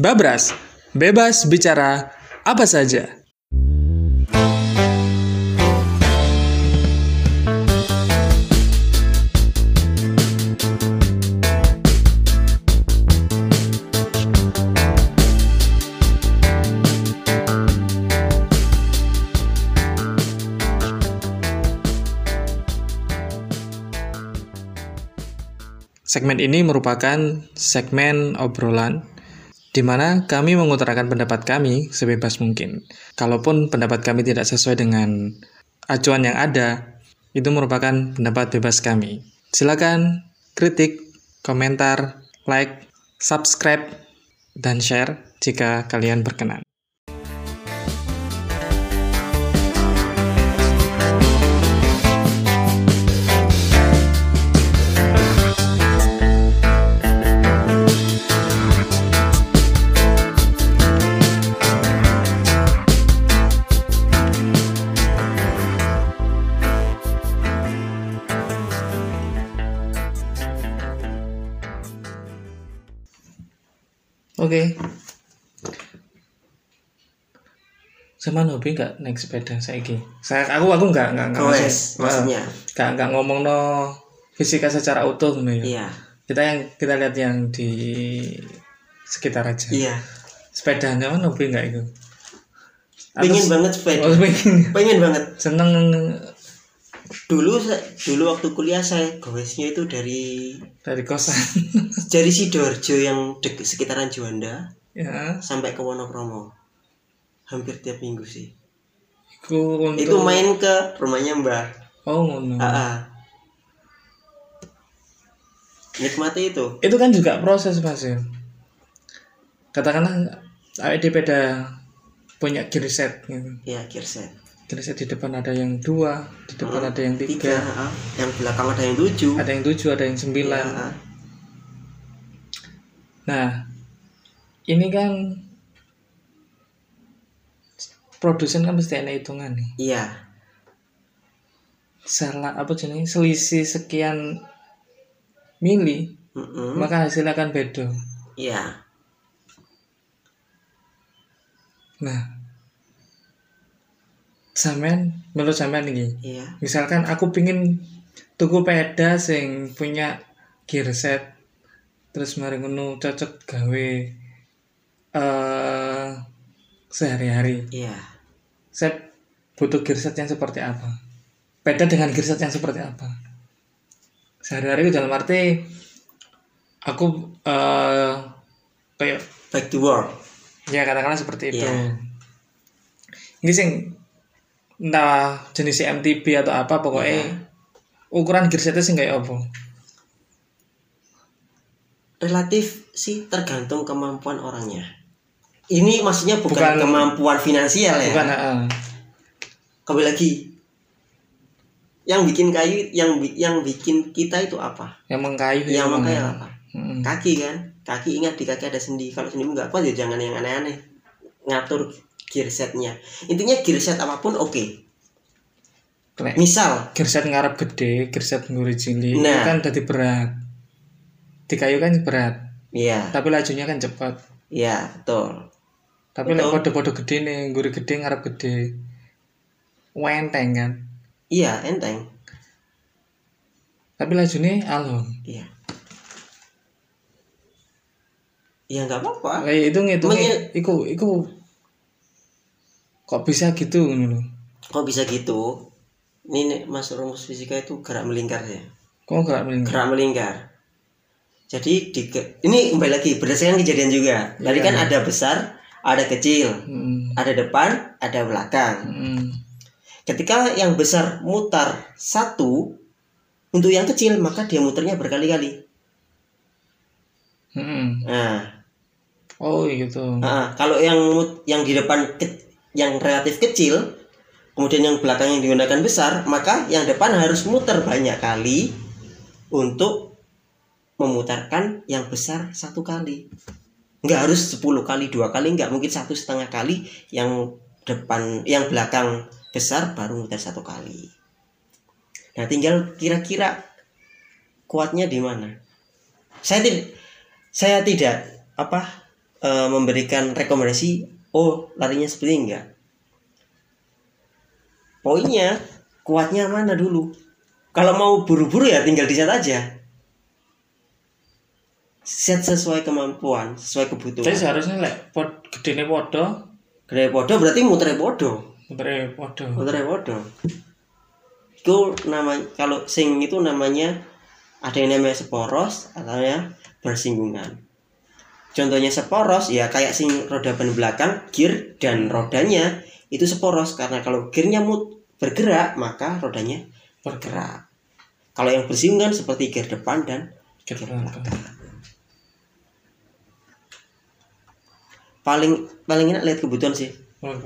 Babras, bebas bicara apa saja. Segmen ini merupakan segmen obrolan di mana kami mengutarakan pendapat kami sebebas mungkin. Kalaupun pendapat kami tidak sesuai dengan acuan yang ada, itu merupakan pendapat bebas kami. Silakan kritik, komentar, like, subscribe, dan share jika kalian berkenan. Oke. Sama hobi nggak naik sepeda saiki? Saya aku aku nggak nggak nggak Goes, maksudnya. nggak nggak ngomong no fisika secara utuh nih. Iya. Kita yang kita lihat yang di sekitar aja. Iya. Sepeda nyaman hobi nggak itu? Pengen banget sepeda. Oh, pengen. Pengen banget. Seneng Dulu dulu waktu kuliah saya goesnya itu dari dari kosan. dari Sidoarjo yang dek sekitaran Juanda ya, sampai ke Wonokromo. Hampir tiap minggu sih. itu untuk Itu main ke rumahnya Mbah. Oh, ngono. Nikmati itu. itu kan juga proses mas ya katakanlah awet pada punya gear set gitu. Ya, gear set di depan ada yang dua di depan ada yang Tiga, tiga ah. yang belakang ada yang tujuh. ada yang tujuh ada yang sembilan Ya, ah. nah ini kan produsen kan mesti ada hitungan nih Iya. salah apa jenis selisih sekian mili Mm-mm. maka hasilnya akan beda Iya. nah sampean menurut sampean ini Iya. misalkan aku pingin tuku peda sing punya gear set terus mari ngono cocok gawe eh sehari-hari Iya. saya butuh gear set yang seperti apa peda dengan gear set yang seperti apa sehari-hari itu dalam arti aku eh kayak Back to work. ya katakanlah seperti itu Iya. ini sing entah jenis MTB atau apa pokoknya Iya. ukuran gear setnya sing kayak apa relatif sih tergantung kemampuan orangnya. Ini maksudnya bukan, Bukan- kemampuan finansial ya. bukan heeh. Kembali lagi. Yang bikin kayu, yang yang bikin kita itu apa? yang mengkayu Yang itu makanya mana? apa? Mm-mm. Kaki kan? Kaki ingat di kaki ada sendi. Kalau sendimu nggak kuat ya jangan yang aneh-aneh. Ngatur gear setnya. Intinya gear set apa pun oke. Nek Misal, gear set ngarep gede gear set nguri cilik Nah. kan jadi berat di kayu kan berat iya, tapi lajunya kan cepat iya betul. tapi lek kode-kode gede nih nguri gede ngarep gede wenteng kan Iya enteng. tapi lajunya alon Iya. Iya nggak apa-apa. kayak itu ngitungnya Menye- iku iku kok bisa gitu. Kok bisa gitu? Ini Mas rumus fisika itu gerak melingkar ya. kok gak melingkar Gerak melingkar. Jadi di ini kembali lagi berdasarkan kejadian juga. Tadi Iya. kan ada besar, ada kecil, Hmm. ada depan, ada belakang. Hmm. Ketika yang besar mutar satu untuk yang kecil maka dia muternya berkali-kali. Hmm. Nah, oh gitu nah, kalau yang yang di depan ke- yang relatif kecil, kemudian yang belakang yang digunakan besar, maka yang depan harus muter banyak kali untuk memutarkan yang besar satu kali. Nggak harus 10 kali, dua kali, nggak mungkin satu setengah kali yang depan, yang belakang besar baru muter satu kali. Nah, tinggal kira-kira kuatnya di mana. Saya tidak, saya tidak apa eh, memberikan rekomendasi oh larinya seperti ini enggak poinnya kuatnya mana dulu? Kalau mau buru-buru ya tinggal di set aja. Set sesuai kemampuan sesuai Jadi kebutuhan seharusnya lek pod gedene podo, gede podo berarti muter podo. Mutere podo. muter podo. Itu namanya kalau sing itu namanya ada yang namanya seporos atau ya bersinggungan contohnya seporos ya kayak sing roda ban belakang gear dan rodanya itu seporos. Karena kalau gearnya mut bergerak maka rodanya bergerak. Kalau yang bersinggungan seperti gear depan dan Gear belakang. paling paling enak lihat kebutuhan sih.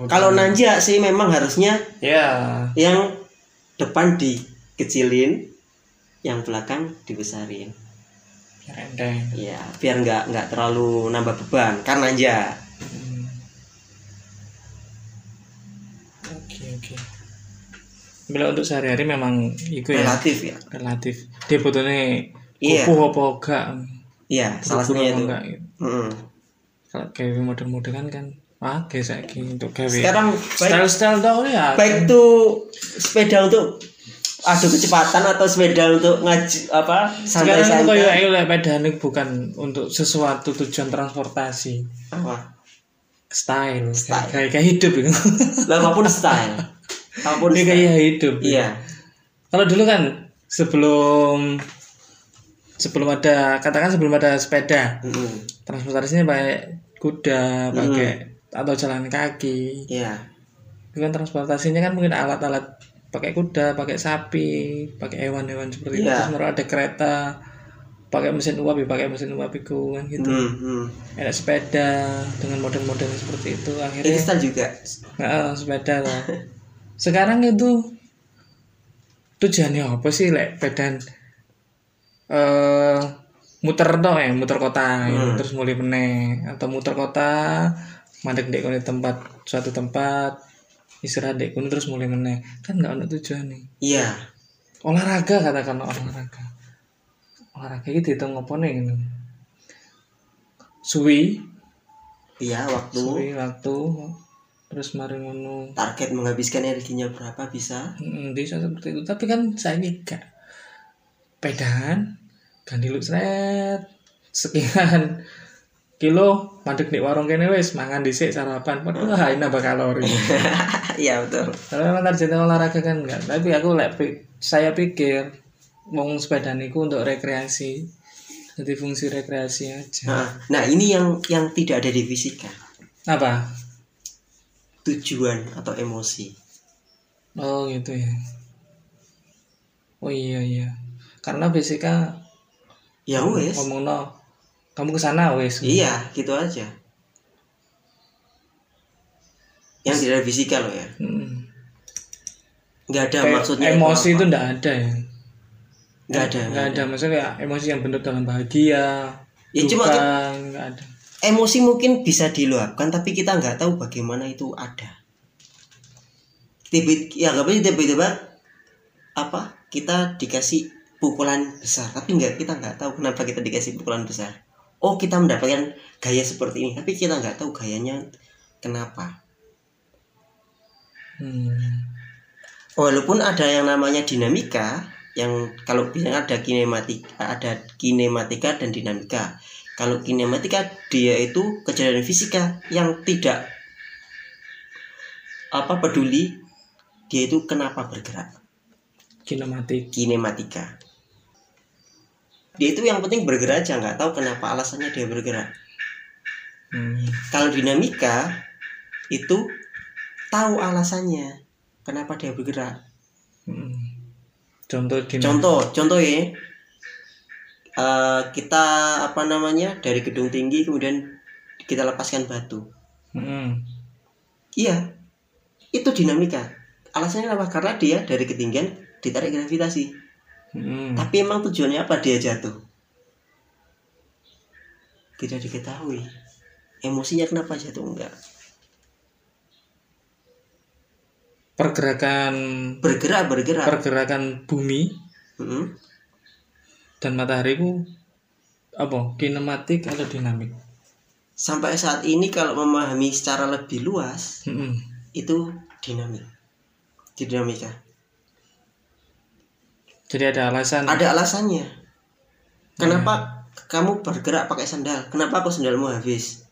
Kalau nanja sih memang harusnya ya. yang depan dikecilin yang belakang dibesarin biar enteng. ya biar nggak nggak terlalu nambah beban karena aja Hmm. Oke oke. Bila untuk sehari-hari memang itu ya relatif ya relatif. Dia butuhnya Iya. kukuh apa enggak? iya salah satunya itu enggak, gitu. Mm-mm. Kalau gawe model-model kan kan pakai saiki untuk gawe sekarang style-style tau ya. baik itu sepeda untuk adu kecepatan atau sepeda untuk ngaji apa Sekarang santai-santai kayak ayo lek pedane bukan untuk sesuatu tujuan transportasi. apa Style, Style. kayak kayak hidup itu. lah apa pun style apa pun Ini style. kayak hidup. iya Kalau dulu kan sebelum sebelum ada katakan sebelum ada sepeda, Mm-mm. transportasinya pakai kuda, pakai atau jalan kaki. iya Itu kan transportasinya kan mungkin alat-alat pakai kuda, pakai sapi, pakai hewan-hewan seperti itu. Iya. Terus ada kereta, pakai mesin uap, ya pakai mesin uap itu kan gitu. Mm, mm. Ada sepeda dengan model-model seperti itu akhirnya style juga Nah, sepeda lah. Sekarang itu tujuannya apa sih lek pedan eh muter toh ya, muter kota ya, terus mulai meneh atau muter kota mandek dek kono tempat suatu tempat istirahat dek kono terus mulai meneh. Kan nggak ada tujuan nih. Iya. Olahraga katakan olahraga. Olahraga itu dihitung apa nih gitu. suwi. Iya waktu. Suwi waktu. Terus mari ngono. Target menghabiskan energinya berapa bisa? Hmm, bisa seperti itu. Tapi kan saya ini gak pedahan, ganti lu seret, sekian kilo madek di warung kene wis mangan dhisik sarapan. Padahal hmm. nambah kalori. iya betul Kalau memang targetnya olahraga kan enggak. Tapi aku lek saya pikir wong sepeda niku untuk rekreasi. Jadi fungsi rekreasi aja. nah, nah ini yang yang tidak ada di fisika Apa? tujuan atau emosi Oh gitu ya. Oh iya iya. Karena fisika ya wes ngomong no kamu ke sana wes iya gitu aja. Yang tidak ada fisika loh ya. Hmm. nggak ada Kayak maksudnya emosi itu ndak ada ya? Nggak ada nggak ada maksudnya kayak emosi yang bentuk dalam bahagia Ya, cuma nggak ada. emosi mungkin bisa diluapkan tapi kita nggak tahu bagaimana itu ada. Tiba ya nggak tiba-tiba apa kita dikasih pukulan besar tapi nggak kita nggak tahu kenapa kita dikasih pukulan besar oh kita mendapatkan gaya seperti ini. Tapi kita nggak tahu gayanya kenapa. Hmm. walaupun ada yang namanya dinamika yang kalau bilang ada kinematika ada kinematika dan dinamika. Kalau kinematika dia itu kejadian fisika yang tidak apa peduli dia itu kenapa bergerak? Kinematik. Kinematika dia itu yang penting bergerak aja nggak tahu kenapa alasannya dia bergerak hmm. kalau dinamika itu tahu alasannya kenapa dia bergerak Hmm. contoh dinamik Contoh, contoh ya. Eh, kita apa namanya dari gedung tinggi kemudian kita lepaskan batu. hmm. Iya, itu dinamika. Alasannya apa? Karena dia dari ketinggian ditarik gravitasi. Hmm. Tapi emang tujuannya apa dia jatuh? Tidak diketahui. Emosinya kenapa jatuh enggak? pergerakan Bergerak, bergerak. pergerakan bumi Mm-mm. dan matahari ku apa kinematik atau dinamik sampai saat ini kalau memahami secara lebih luas Mm-mm. itu dinamik dinamika Jadi ada alasan. ada alasannya. Kenapa kamu bergerak pakai sandal kenapa kok sandalmu habis?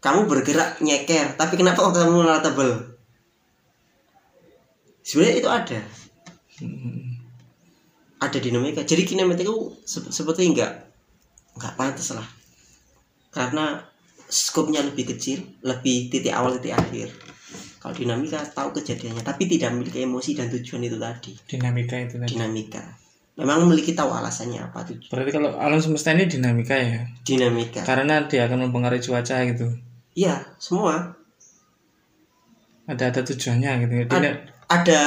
Kamu bergerak nyeker tapi kenapa kok kamu tebel? Sebenarnya itu ada. Mm-mm. ada dinamika jadi kinematika itu se- seperti enggak enggak pantas lah. Karena skopnya lebih kecil lebih titik awal titik akhir kalau dinamika tahu kejadiannya tapi tidak memiliki emosi dan tujuan itu tadi Dinamika itu tadi. dinamika memang memiliki tahu alasannya apa tujuan Berarti kalau alam semesta ini dinamika ya. dinamika Karena dia akan mempengaruhi cuaca gitu. iya semua Ada ada tujuannya gitu. Tidak. ada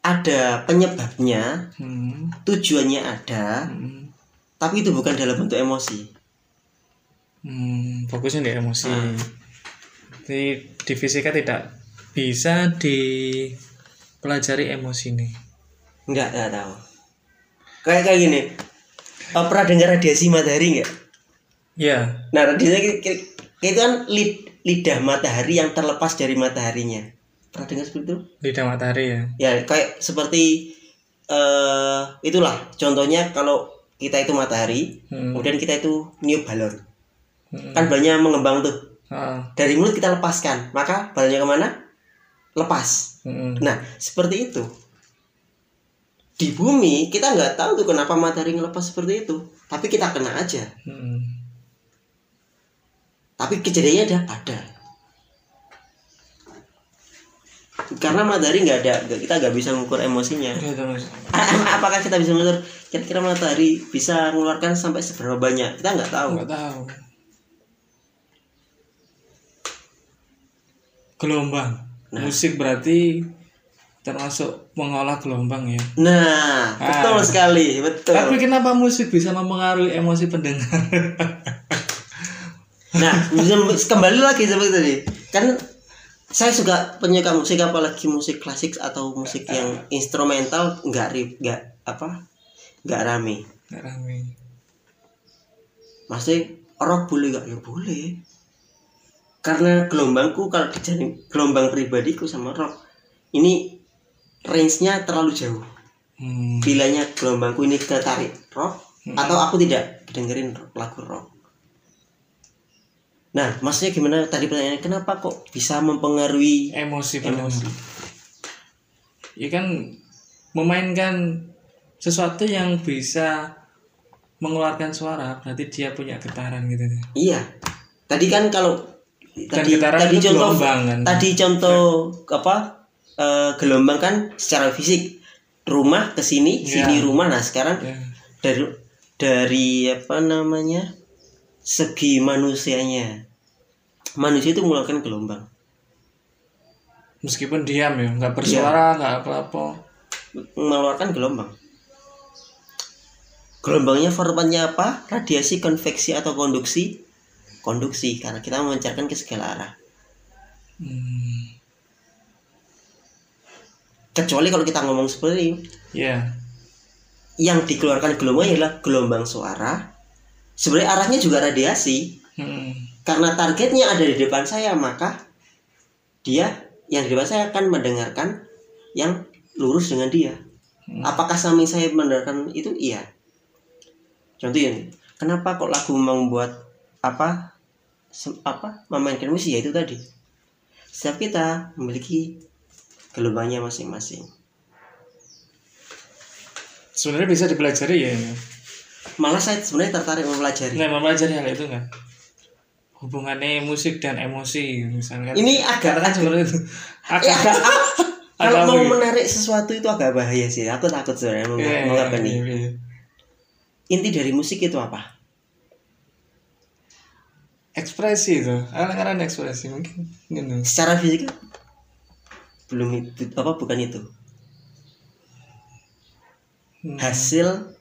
ada penyebabnya Hmm. tujuannya ada Hmm. tapi itu bukan dalam bentuk emosi Hmm, fokusnya di emosi. Ah. Jadi di fisika tidak bisa dipelajari emosi nih. Enggak, enggak tahu. Kayak kayak gini. Eh, pernah dengar radiasi matahari enggak? Ya, Nah, radiasi itu kan lid- lidah matahari yang terlepas dari mataharinya. Pernah dengar seperti itu? lidah matahari ya. Ya, kayak seperti eh itulah contohnya kalau kita itu matahari, Hmm. kemudian kita itu niup balon. Hmm. Kan balonnya mengembang tuh. Dari mulut kita lepaskan, maka balonnya ke mana? Lepas. hmm. Nah, seperti itu. Di bumi kita nggak tahu tuh kenapa matahari ngelepas seperti itu, tapi kita kena aja. Hmm. Tapi kejadiannya ada, ada. Karena matahari nggak ada, kita nggak bisa mengukur emosinya. Terus. Apakah kita bisa mengukur kira-kira matahari bisa mengeluarkan sampai seberapa banyak? Kita nggak tahu. Nggak tahu. Gelombang. Nah. Musik berarti termasuk mengolah gelombang ya. Nah, betul Ah. sekali, betul. Tapi kenapa musik bisa mempengaruhi emosi pendengar? Nah, bisa- kembali lagi seperti tadi. Kan saya suka penyuka musik apalagi musik klasik atau musik yang instrumental nggak rib nggak apa nggak rame. Nggak rame. Maksudnya rock boleh nggak ya boleh. Karena gelombangku kalau dijadi gelombang pribadiku sama rock ini range-nya terlalu jauh. Hmm. Bilanya gelombangku ini ketarik rock atau aku tidak dengerin lagu rock. Nah, maksudnya gimana tadi pertanyaannya kenapa kok bisa mempengaruhi Emosi Emosi. Ya kan memainkan sesuatu yang bisa mengeluarkan suara berarti dia punya getaran gitu. Iya. Tadi kan kalau tadi getaran tadi itu contoh gelombang kan? tadi contoh apa eh, gelombang kan secara fisik rumah ke sini, Iya. sini rumah. Nah, sekarang Ya. dari dari apa namanya? segi manusianya. Manusia itu mengeluarkan gelombang. Meskipun diam ya, nggak bersuara, nggak apa-apa. mengeluarkan gelombang. Gelombangnya formatnya apa? Radiasi, konveksi atau konduksi? Konduksi karena kita memancarkan ke segala arah. Hmm. Kecuali kalau kita ngomong seperti ini, Ya. yang dikeluarkan gelombang adalah gelombang suara. Sebenarnya arahnya juga radiasi. Hmm. Karena targetnya ada di depan saya, maka dia yang di depan saya akan mendengarkan yang lurus dengan dia. Hmm. Apakah samping saya mendengarkan itu? Iya. Contohnya, kenapa kok lagu membuat apa apa memainkan musik ya itu tadi. Setiap kita memiliki gelombangnya masing-masing. Sebenarnya bisa dipelajari ya. Malah saya sebenarnya tertarik mempelajari. Nggak mempelajari hal itu nggak? Hubungannya musik dan emosi misalnya. Ini agak kan sebenarnya itu Ya, agak kalau agak mau ya? menarik sesuatu itu agak bahaya sih. Aku takut sebenarnya Iya, meng- iya, mengungkapkan iya, ini. iya. Inti dari musik itu apa? Ekspresi itu, kadang-kadang ekspresi mungkin gitu. Secara fisik belum itu apa bukan itu. Hmm. Hasil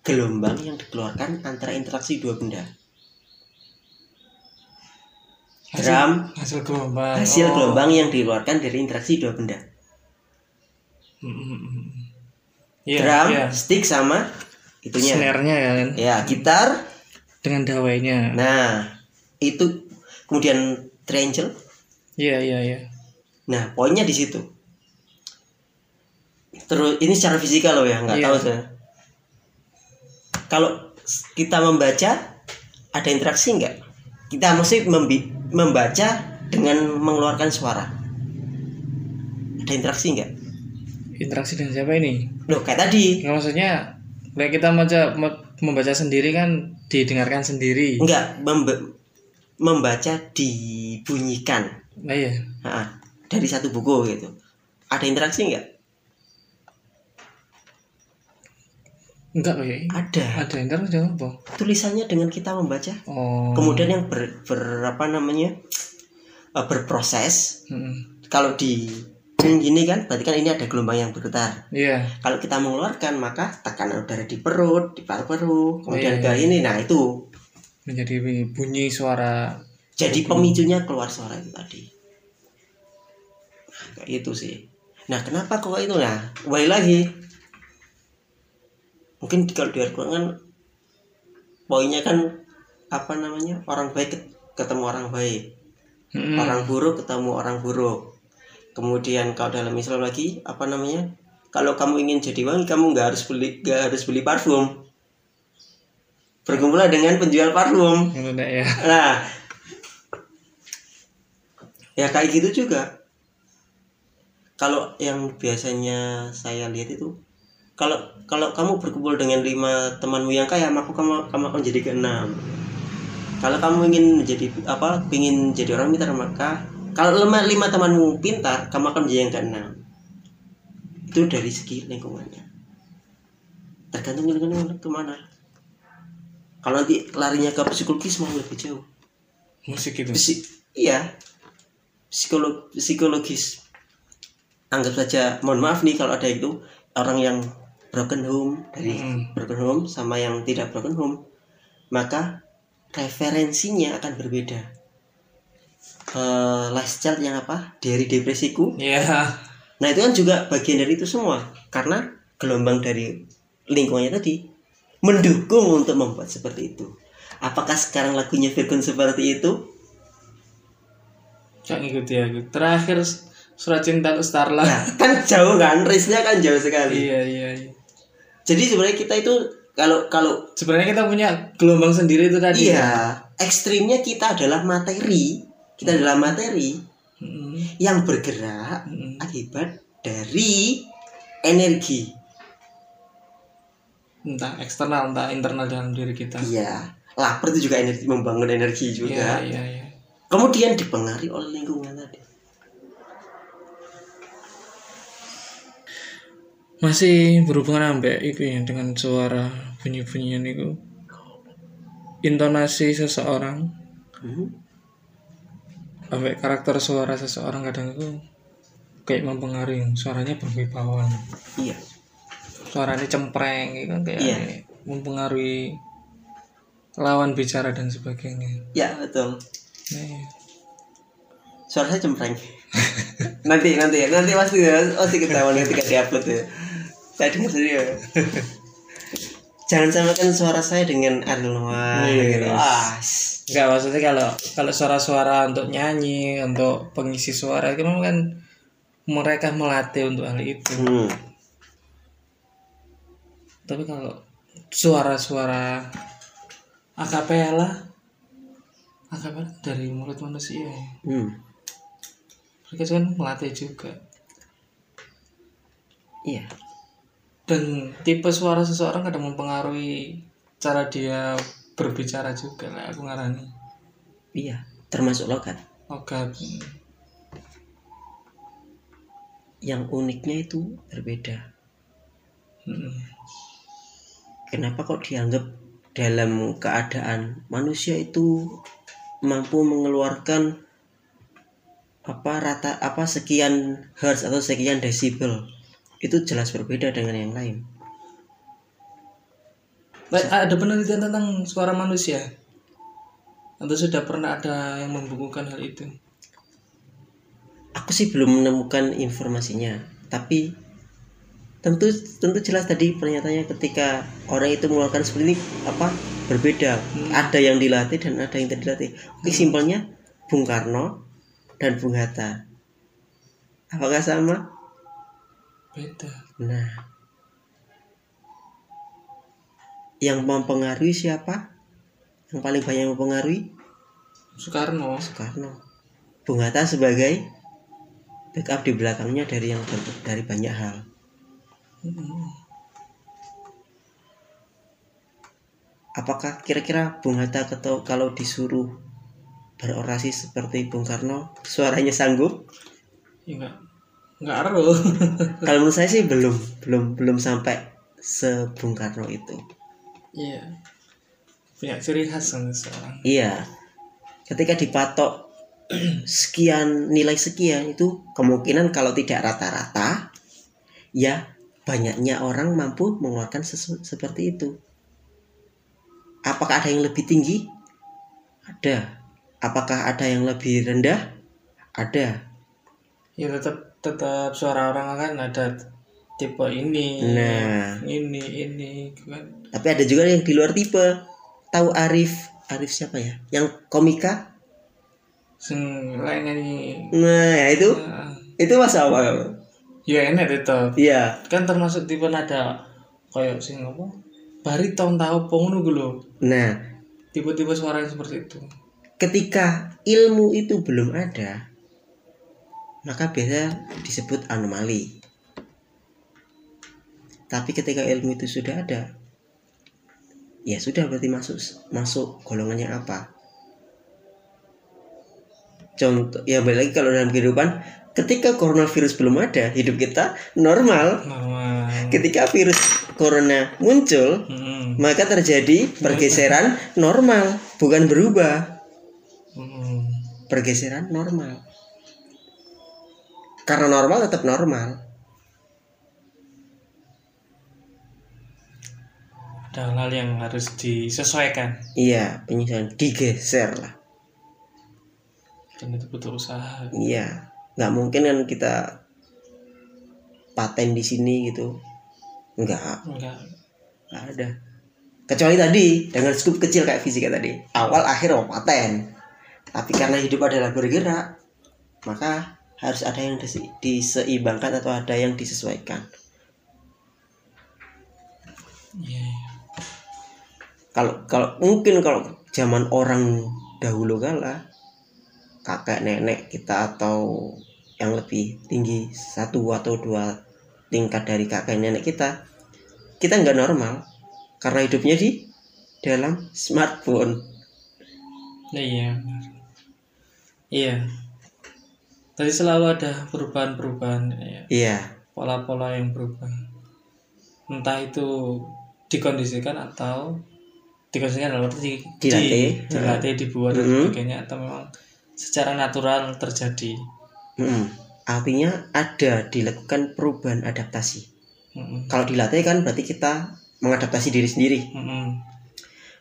gelombang yang dikeluarkan antara interaksi dua benda. Hasil- Drum, hasil gelombang. hasil Oh. gelombang yang dikeluarkan dari interaksi dua benda. Hmm, hmm, hmm. Iya, Drum, iya. stick sama itunya. Snare-nya ya kan. Ya, gitar dengan dawainya Nah, itu kemudian triangle. iya iya iya Nah, poinnya di situ. Terus ini secara fisika loh ya, nggak Iya. tahu saya. Kalau kita membaca ada interaksi nggak? Kita mesti membaca dengan mengeluarkan suara. Ada interaksi nggak? interaksi dengan siapa ini Loh, kayak tadi. Nggak, maksudnya kayak kita membaca me- membaca sendiri kan didengarkan sendiri Enggak, membe- membaca dibunyikan. nah iya Nah, dari satu buku gitu. Ada interaksi nggak? enggak kayak Ada. ada interaksi apa Tulisannya dengan kita membaca. oh Kemudian yang ber, ber- apa namanya? eh, berproses. Mm-mm. Kalau di gini kan, berarti kan ini ada gelombang yang bergetar. iya Kalau kita mengeluarkan, maka tekanan udara di perut, di paru-paru, kemudian iya, ke ini. Nah, itu. Menjadi bunyi suara Jadi pemicunya keluar suara itu tadi. Nah, kayak itu sih. Nah, kenapa kok itu? Nah, kembali lagi. Mungkin kalau di kan poinnya kan apa namanya? Orang baik ket- ketemu orang baik. Mm-mm. Orang buruk ketemu orang buruk. Kemudian kalau dalam Islam lagi apa namanya? Kalau kamu ingin jadi wangi, kamu nggak harus beli nggak harus beli parfum. Berkumpullah dengan penjual parfum. Ya Nah, ya kayak gitu juga. Kalau yang biasanya saya lihat itu, kalau kalau kamu berkumpul dengan lima temanmu yang kaya, maka kamu kamu akan jadi keenam. Kalau kamu ingin menjadi apa, ingin jadi orang pintar, maka kalau lima, lima temanmu pintar, kamu akan menjadi yang keenam. Itu dari segi lingkungannya. Tergantung lingkungan ke mana. Kalau nanti larinya ke psikologis mau lebih jauh. musik itu Psi- iya. Psikolog psikologis. Anggap saja mohon maaf nih kalau ada itu orang yang broken home dari Mm-mm. broken home sama yang tidak broken home maka referensinya akan berbeda. Eh last child yang apa? Dari depresiku. Iya. Nah itu kan juga bagian dari itu semua karena gelombang dari lingkungannya tadi mendukung untuk membuat seperti itu apakah sekarang lagunya Virgon seperti itu Gak ngikuti aku terakhir surat cinta ke Starla Nah, kan jauh kan, range-nya kan jauh sekali. iya iya iya Jadi sebenarnya kita itu kalau kalau sebenarnya kita punya gelombang sendiri itu tadi iya, ekstrimnya kita adalah materi. Kita adalah materi Mm-mm. yang bergerak Mm-mm. akibat dari energi. Entah eksternal entah internal dalam diri kita Iya. Lapar itu juga energi membangun energi iya juga. iya iya Kemudian dipengaruhi oleh lingkungan tadi. masih berhubungan sampai itu ya dengan suara bunyi-bunyian itu intonasi seseorang Hmm. sampai karakter suara seseorang kadang itu kayak mempengaruhi suaranya berwibawa Iya. Suaranya cempreng gitu kan kayak Iya. mempengaruhi lawan bicara dan sebagainya Ya, betul. nah, iya. Suara saya cempreng. nanti nanti ya, nanti pasti pasti ketahuan ketika diupload ya. Saya dengar sendiri ya. Jangan samakan suara saya dengan Ariel Noah Yes. gitu. Ah, s- Enggak maksudnya kalau kalau suara-suara untuk nyanyi untuk pengisi suara itu memang kan mereka melatih untuk hal itu hmm. Tapi kalau suara-suara akapela akapela dari mulut manusia Hmm. mereka kan melatih juga Iya. dan tipe suara seseorang kadang mempengaruhi cara dia berbicara juga lah aku ngarani Iya, termasuk logat. logat Yang uniknya itu berbeda. Mm-mm. Kenapa kok dianggap dalam keadaan manusia itu mampu mengeluarkan apa rata apa sekian hertz atau sekian desibel? Itu jelas berbeda dengan yang lain. Baik, ada penelitian tentang suara manusia? Atau sudah pernah ada yang membukukan hal itu? Aku sih belum menemukan informasinya, tapi tentu tentu jelas tadi pernyataannya ketika orang itu mengeluarkan seperti ini apa berbeda. Ada yang dilatih dan ada yang tidak dilatih. Oke simpelnya Bung Karno dan Bung Hatta. Apakah sama? Beda. Nah. Yang mempengaruhi siapa? Yang paling banyak mempengaruhi? Soekarno. Soekarno. Bung Hatta sebagai backup di belakangnya dari yang dari banyak hal apakah kira-kira Bung Hatta ketau kalau disuruh berorasi seperti Bung Karno suaranya sanggup? Ya enggak enggak aruh. Kalau menurut saya sih belum belum belum sampai se Bung Karno itu. Iya. Punya ciri khas seorang. Iya. Ketika dipatok sekian nilai sekian itu kemungkinan kalau tidak rata-rata ya banyaknya orang mampu mengeluarkan sesu- seperti itu. Apakah ada yang lebih tinggi? Ada. Apakah ada yang lebih rendah? Ada. Ya tetap tetap suara orang kan ada tipe ini Nah. ini ini kan. Tapi ada juga yang di luar tipe. Tahu Arif? Arif siapa ya? Yang komika? Sing lain nah ya itu. Ya, itu masa apa ya enak tetap iya. Kan termasuk tipe nada kayak sing apa? Bariton tahu gue lho. Nah. Tipe-tipe suara yang seperti itu. Ketika ilmu itu belum ada maka biasa disebut anomali. Tapi ketika ilmu itu sudah ada ya sudah berarti masuk masuk golongannya apa? Contoh ya balik lagi kalau dalam kehidupan ketika coronavirus belum ada hidup kita normal. Normal. Ketika virus corona muncul Mm-mm. maka terjadi pergeseran normal bukan berubah. Mm-mm. pergeseran normal. Karena normal tetap normal. Ada hal yang harus disesuaikan. Iya penyesuaian digeser lah. Dan itu butuh usaha. Iya nggak mungkin kan kita paten di sini gitu. Nggak. Enggak nggak ada. Kecuali tadi dengan skup kecil kayak fisika tadi. Awal akhir mau paten. Tapi karena hidup adalah bergerak maka harus ada yang dise- diseimbangkan atau ada yang disesuaikan. Iya. Kalau kalau mungkin kalau zaman orang dahulu kala kakek nenek kita atau yang lebih tinggi satu atau dua tingkat dari kakek nenek kita kita nggak normal karena hidupnya di dalam smartphone. Nah, iya iya. Tadi selalu ada perubahan-perubahan ya. Iya. Pola-pola yang berubah. Entah itu dikondisikan atau dikondisikan dalam arti di, Dilatih. di- dilatih dibuat dan Mhm. sebagainya atau memang secara natural terjadi Mm-mm. artinya ada dilakukan perubahan adaptasi Mm-mm. kalau dilatih kan berarti kita mengadaptasi diri sendiri Mm-mm.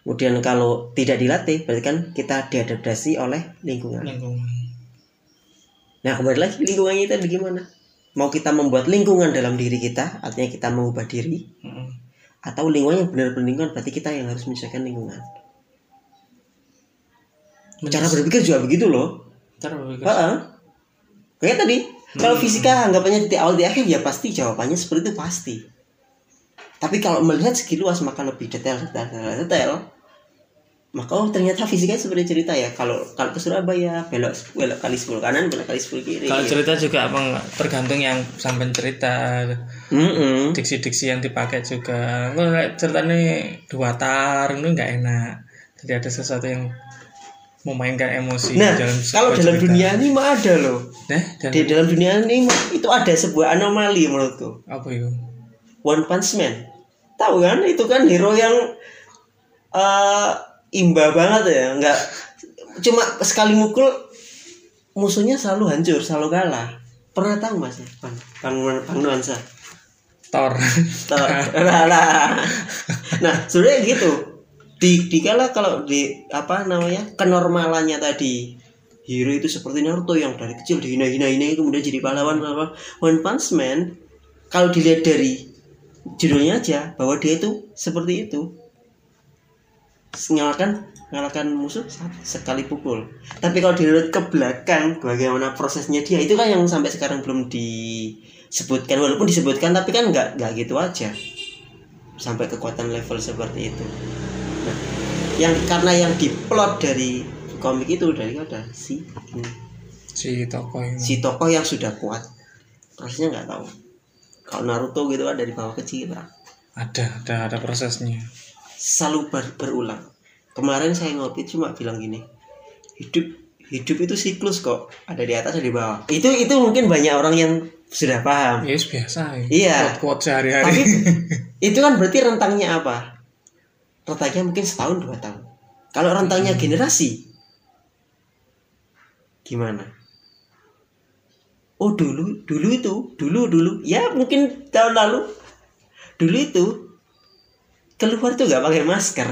kemudian kalau tidak dilatih berarti kan kita diadaptasi oleh lingkungan lingkungan Nah kembali lagi lingkungannya itu bagaimana? Mau kita membuat lingkungan dalam diri kita, artinya kita mengubah diri, Mm-mm. atau lingkungan yang benar-benar lingkungan, berarti kita yang harus menyesuaikan lingkungan. Cara berpikir juga begitu loh. Cara berpikir. Heeh. Kayak tadi, kalau fisika anggapannya titik awal di akhir ya pasti jawabannya seperti itu pasti. Tapi kalau melihat segi luas maka lebih detail, detail, detail, detail. Maka oh ternyata fisika seperti cerita ya. Kalau kalau ke Surabaya belok belok kali 10 kanan, belok kali 10 kiri. Kalau cerita juga apa tergantung yang sampai cerita Mm-mm. diksi-diksi yang dipakai juga. Kalau ceritanya dua tar itu nggak enak. Jadi ada sesuatu yang memainkan emosi Nah, dalam kalau dalam cerita. dunia ini mah ada loh. Nah, dan Di dalam dunia ini itu ada sebuah anomali menurutku. apa itu? One Punch Man. Tahu kan? Itu kan hero yang eh imba banget ya, nggak cuma sekali mukul musuhnya selalu hancur, selalu kalah. Pernah tahu Mas ya? Bang, Bang, Bang Nuansa. Thor. Tahu. Nah, nah. nah, sebenarnya gitu. Di dikala kalau di apa namanya? kenormalannya tadi. Hero itu seperti Naruto yang dari kecil dihina-hina ini kemudian jadi pahlawan apa One Punch Man kalau dilihat dari judulnya aja bahwa dia itu seperti itu. Ngalahkan ngalahkan musuh sekali pukul. Tapi kalau dilihat ke belakang bagaimana prosesnya dia itu kan yang sampai sekarang belum disebutkan. Walaupun disebutkan tapi kan nggak nggak gitu aja. Sampai kekuatan level seperti itu nah, yang karena yang diplot dari komik itu dari ada si ini. Si tokoh yang si tokoh yang sudah kuat. Prosesnya nggak tahu. Kalau Naruto gitu kan dari bawah kecil lah ada ada ada prosesnya. Selalu ber, berulang. Kemarin saya ngopi cuma bilang gini hidup hidup itu siklus kok. Ada di atas ada di bawah. Itu itu mungkin banyak orang yang sudah paham. Ya yes, biasa ya. iya. Kuat sehari-hari. Tapi itu kan berarti rentangnya apa rentangnya mungkin setahun dua tahun kalau rentangnya hmm. generasi gimana oh dulu dulu itu dulu dulu ya mungkin tahun lalu dulu itu keluar tuh nggak pakai masker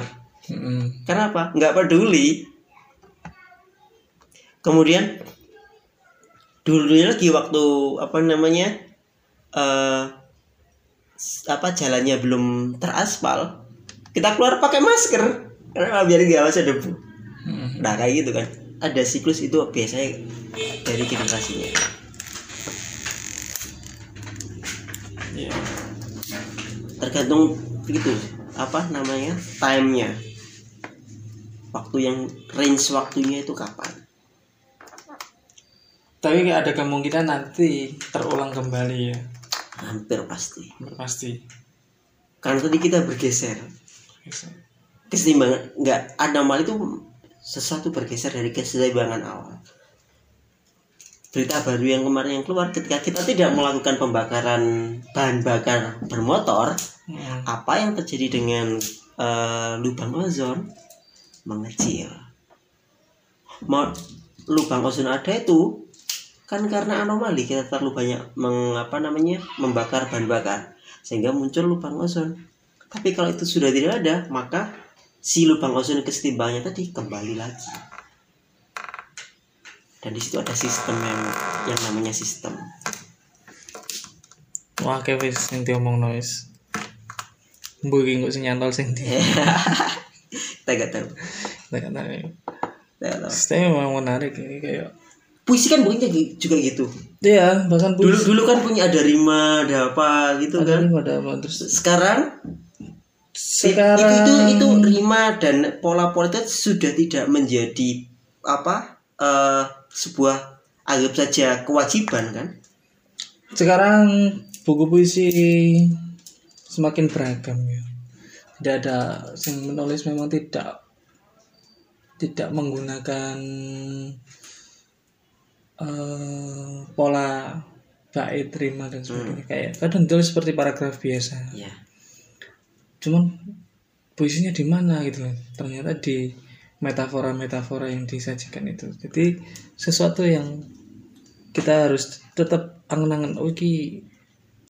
Hmm. Kenapa? Nggak peduli. Kemudian dulu lagi waktu apa namanya uh, apa jalannya belum teraspal, kita keluar pakai masker karena biar nggak masuk debu. Hmm. Nah kayak gitu kan. Ada siklus itu biasanya dari generasinya. Ya. Tergantung gitu apa namanya timenya waktu yang range waktunya itu kapan tapi ada kemungkinan nanti terulang kembali ya hampir pasti hampir pasti karena tadi kita bergeser keseimbangan nggak anomali itu sesuatu bergeser dari keseimbangan awal. Berita baru yang kemarin yang keluar ketika kita tidak melakukan pembakaran bahan bakar bermotor hmm. apa yang terjadi dengan uh, lubang ozon? Mengecil. Mau lubang ozon ada itu kan karena anomali kita terlalu banyak mengapa namanya membakar bahan bakar sehingga muncul lubang ozon tapi kalau itu sudah tidak ada maka si lubang ozon kesetimbangannya tadi kembali lagi. Dan di situ ada sistem yang yang namanya sistem. Wah kewis yang diomong noise Mungkin gue nyantol sing kita gak tahu kita gak tahu Saya memang menarik ini kayak puisi kan bunyinya juga gitu? Iya bahkan puisi. dulu dulu kan punya ada rima ada apa gitu ada kan? rima, ada apa terus sekarang sekarang itu, itu itu rima dan pola-pola itu sudah tidak menjadi apa uh, sebuah anggap saja kewajiban kan? Sekarang buku puisi semakin beragam ya. Tidak ada yang menulis memang tidak tidak menggunakan uh, pola bait terima dan sebagainya. Hmm. kayak kadang tulis seperti paragraf biasa. Ya. Cuman puisinya di mana gitu ternyata di metafora-metafora yang disajikan itu. Jadi sesuatu yang kita harus tetap angen-angen oh ini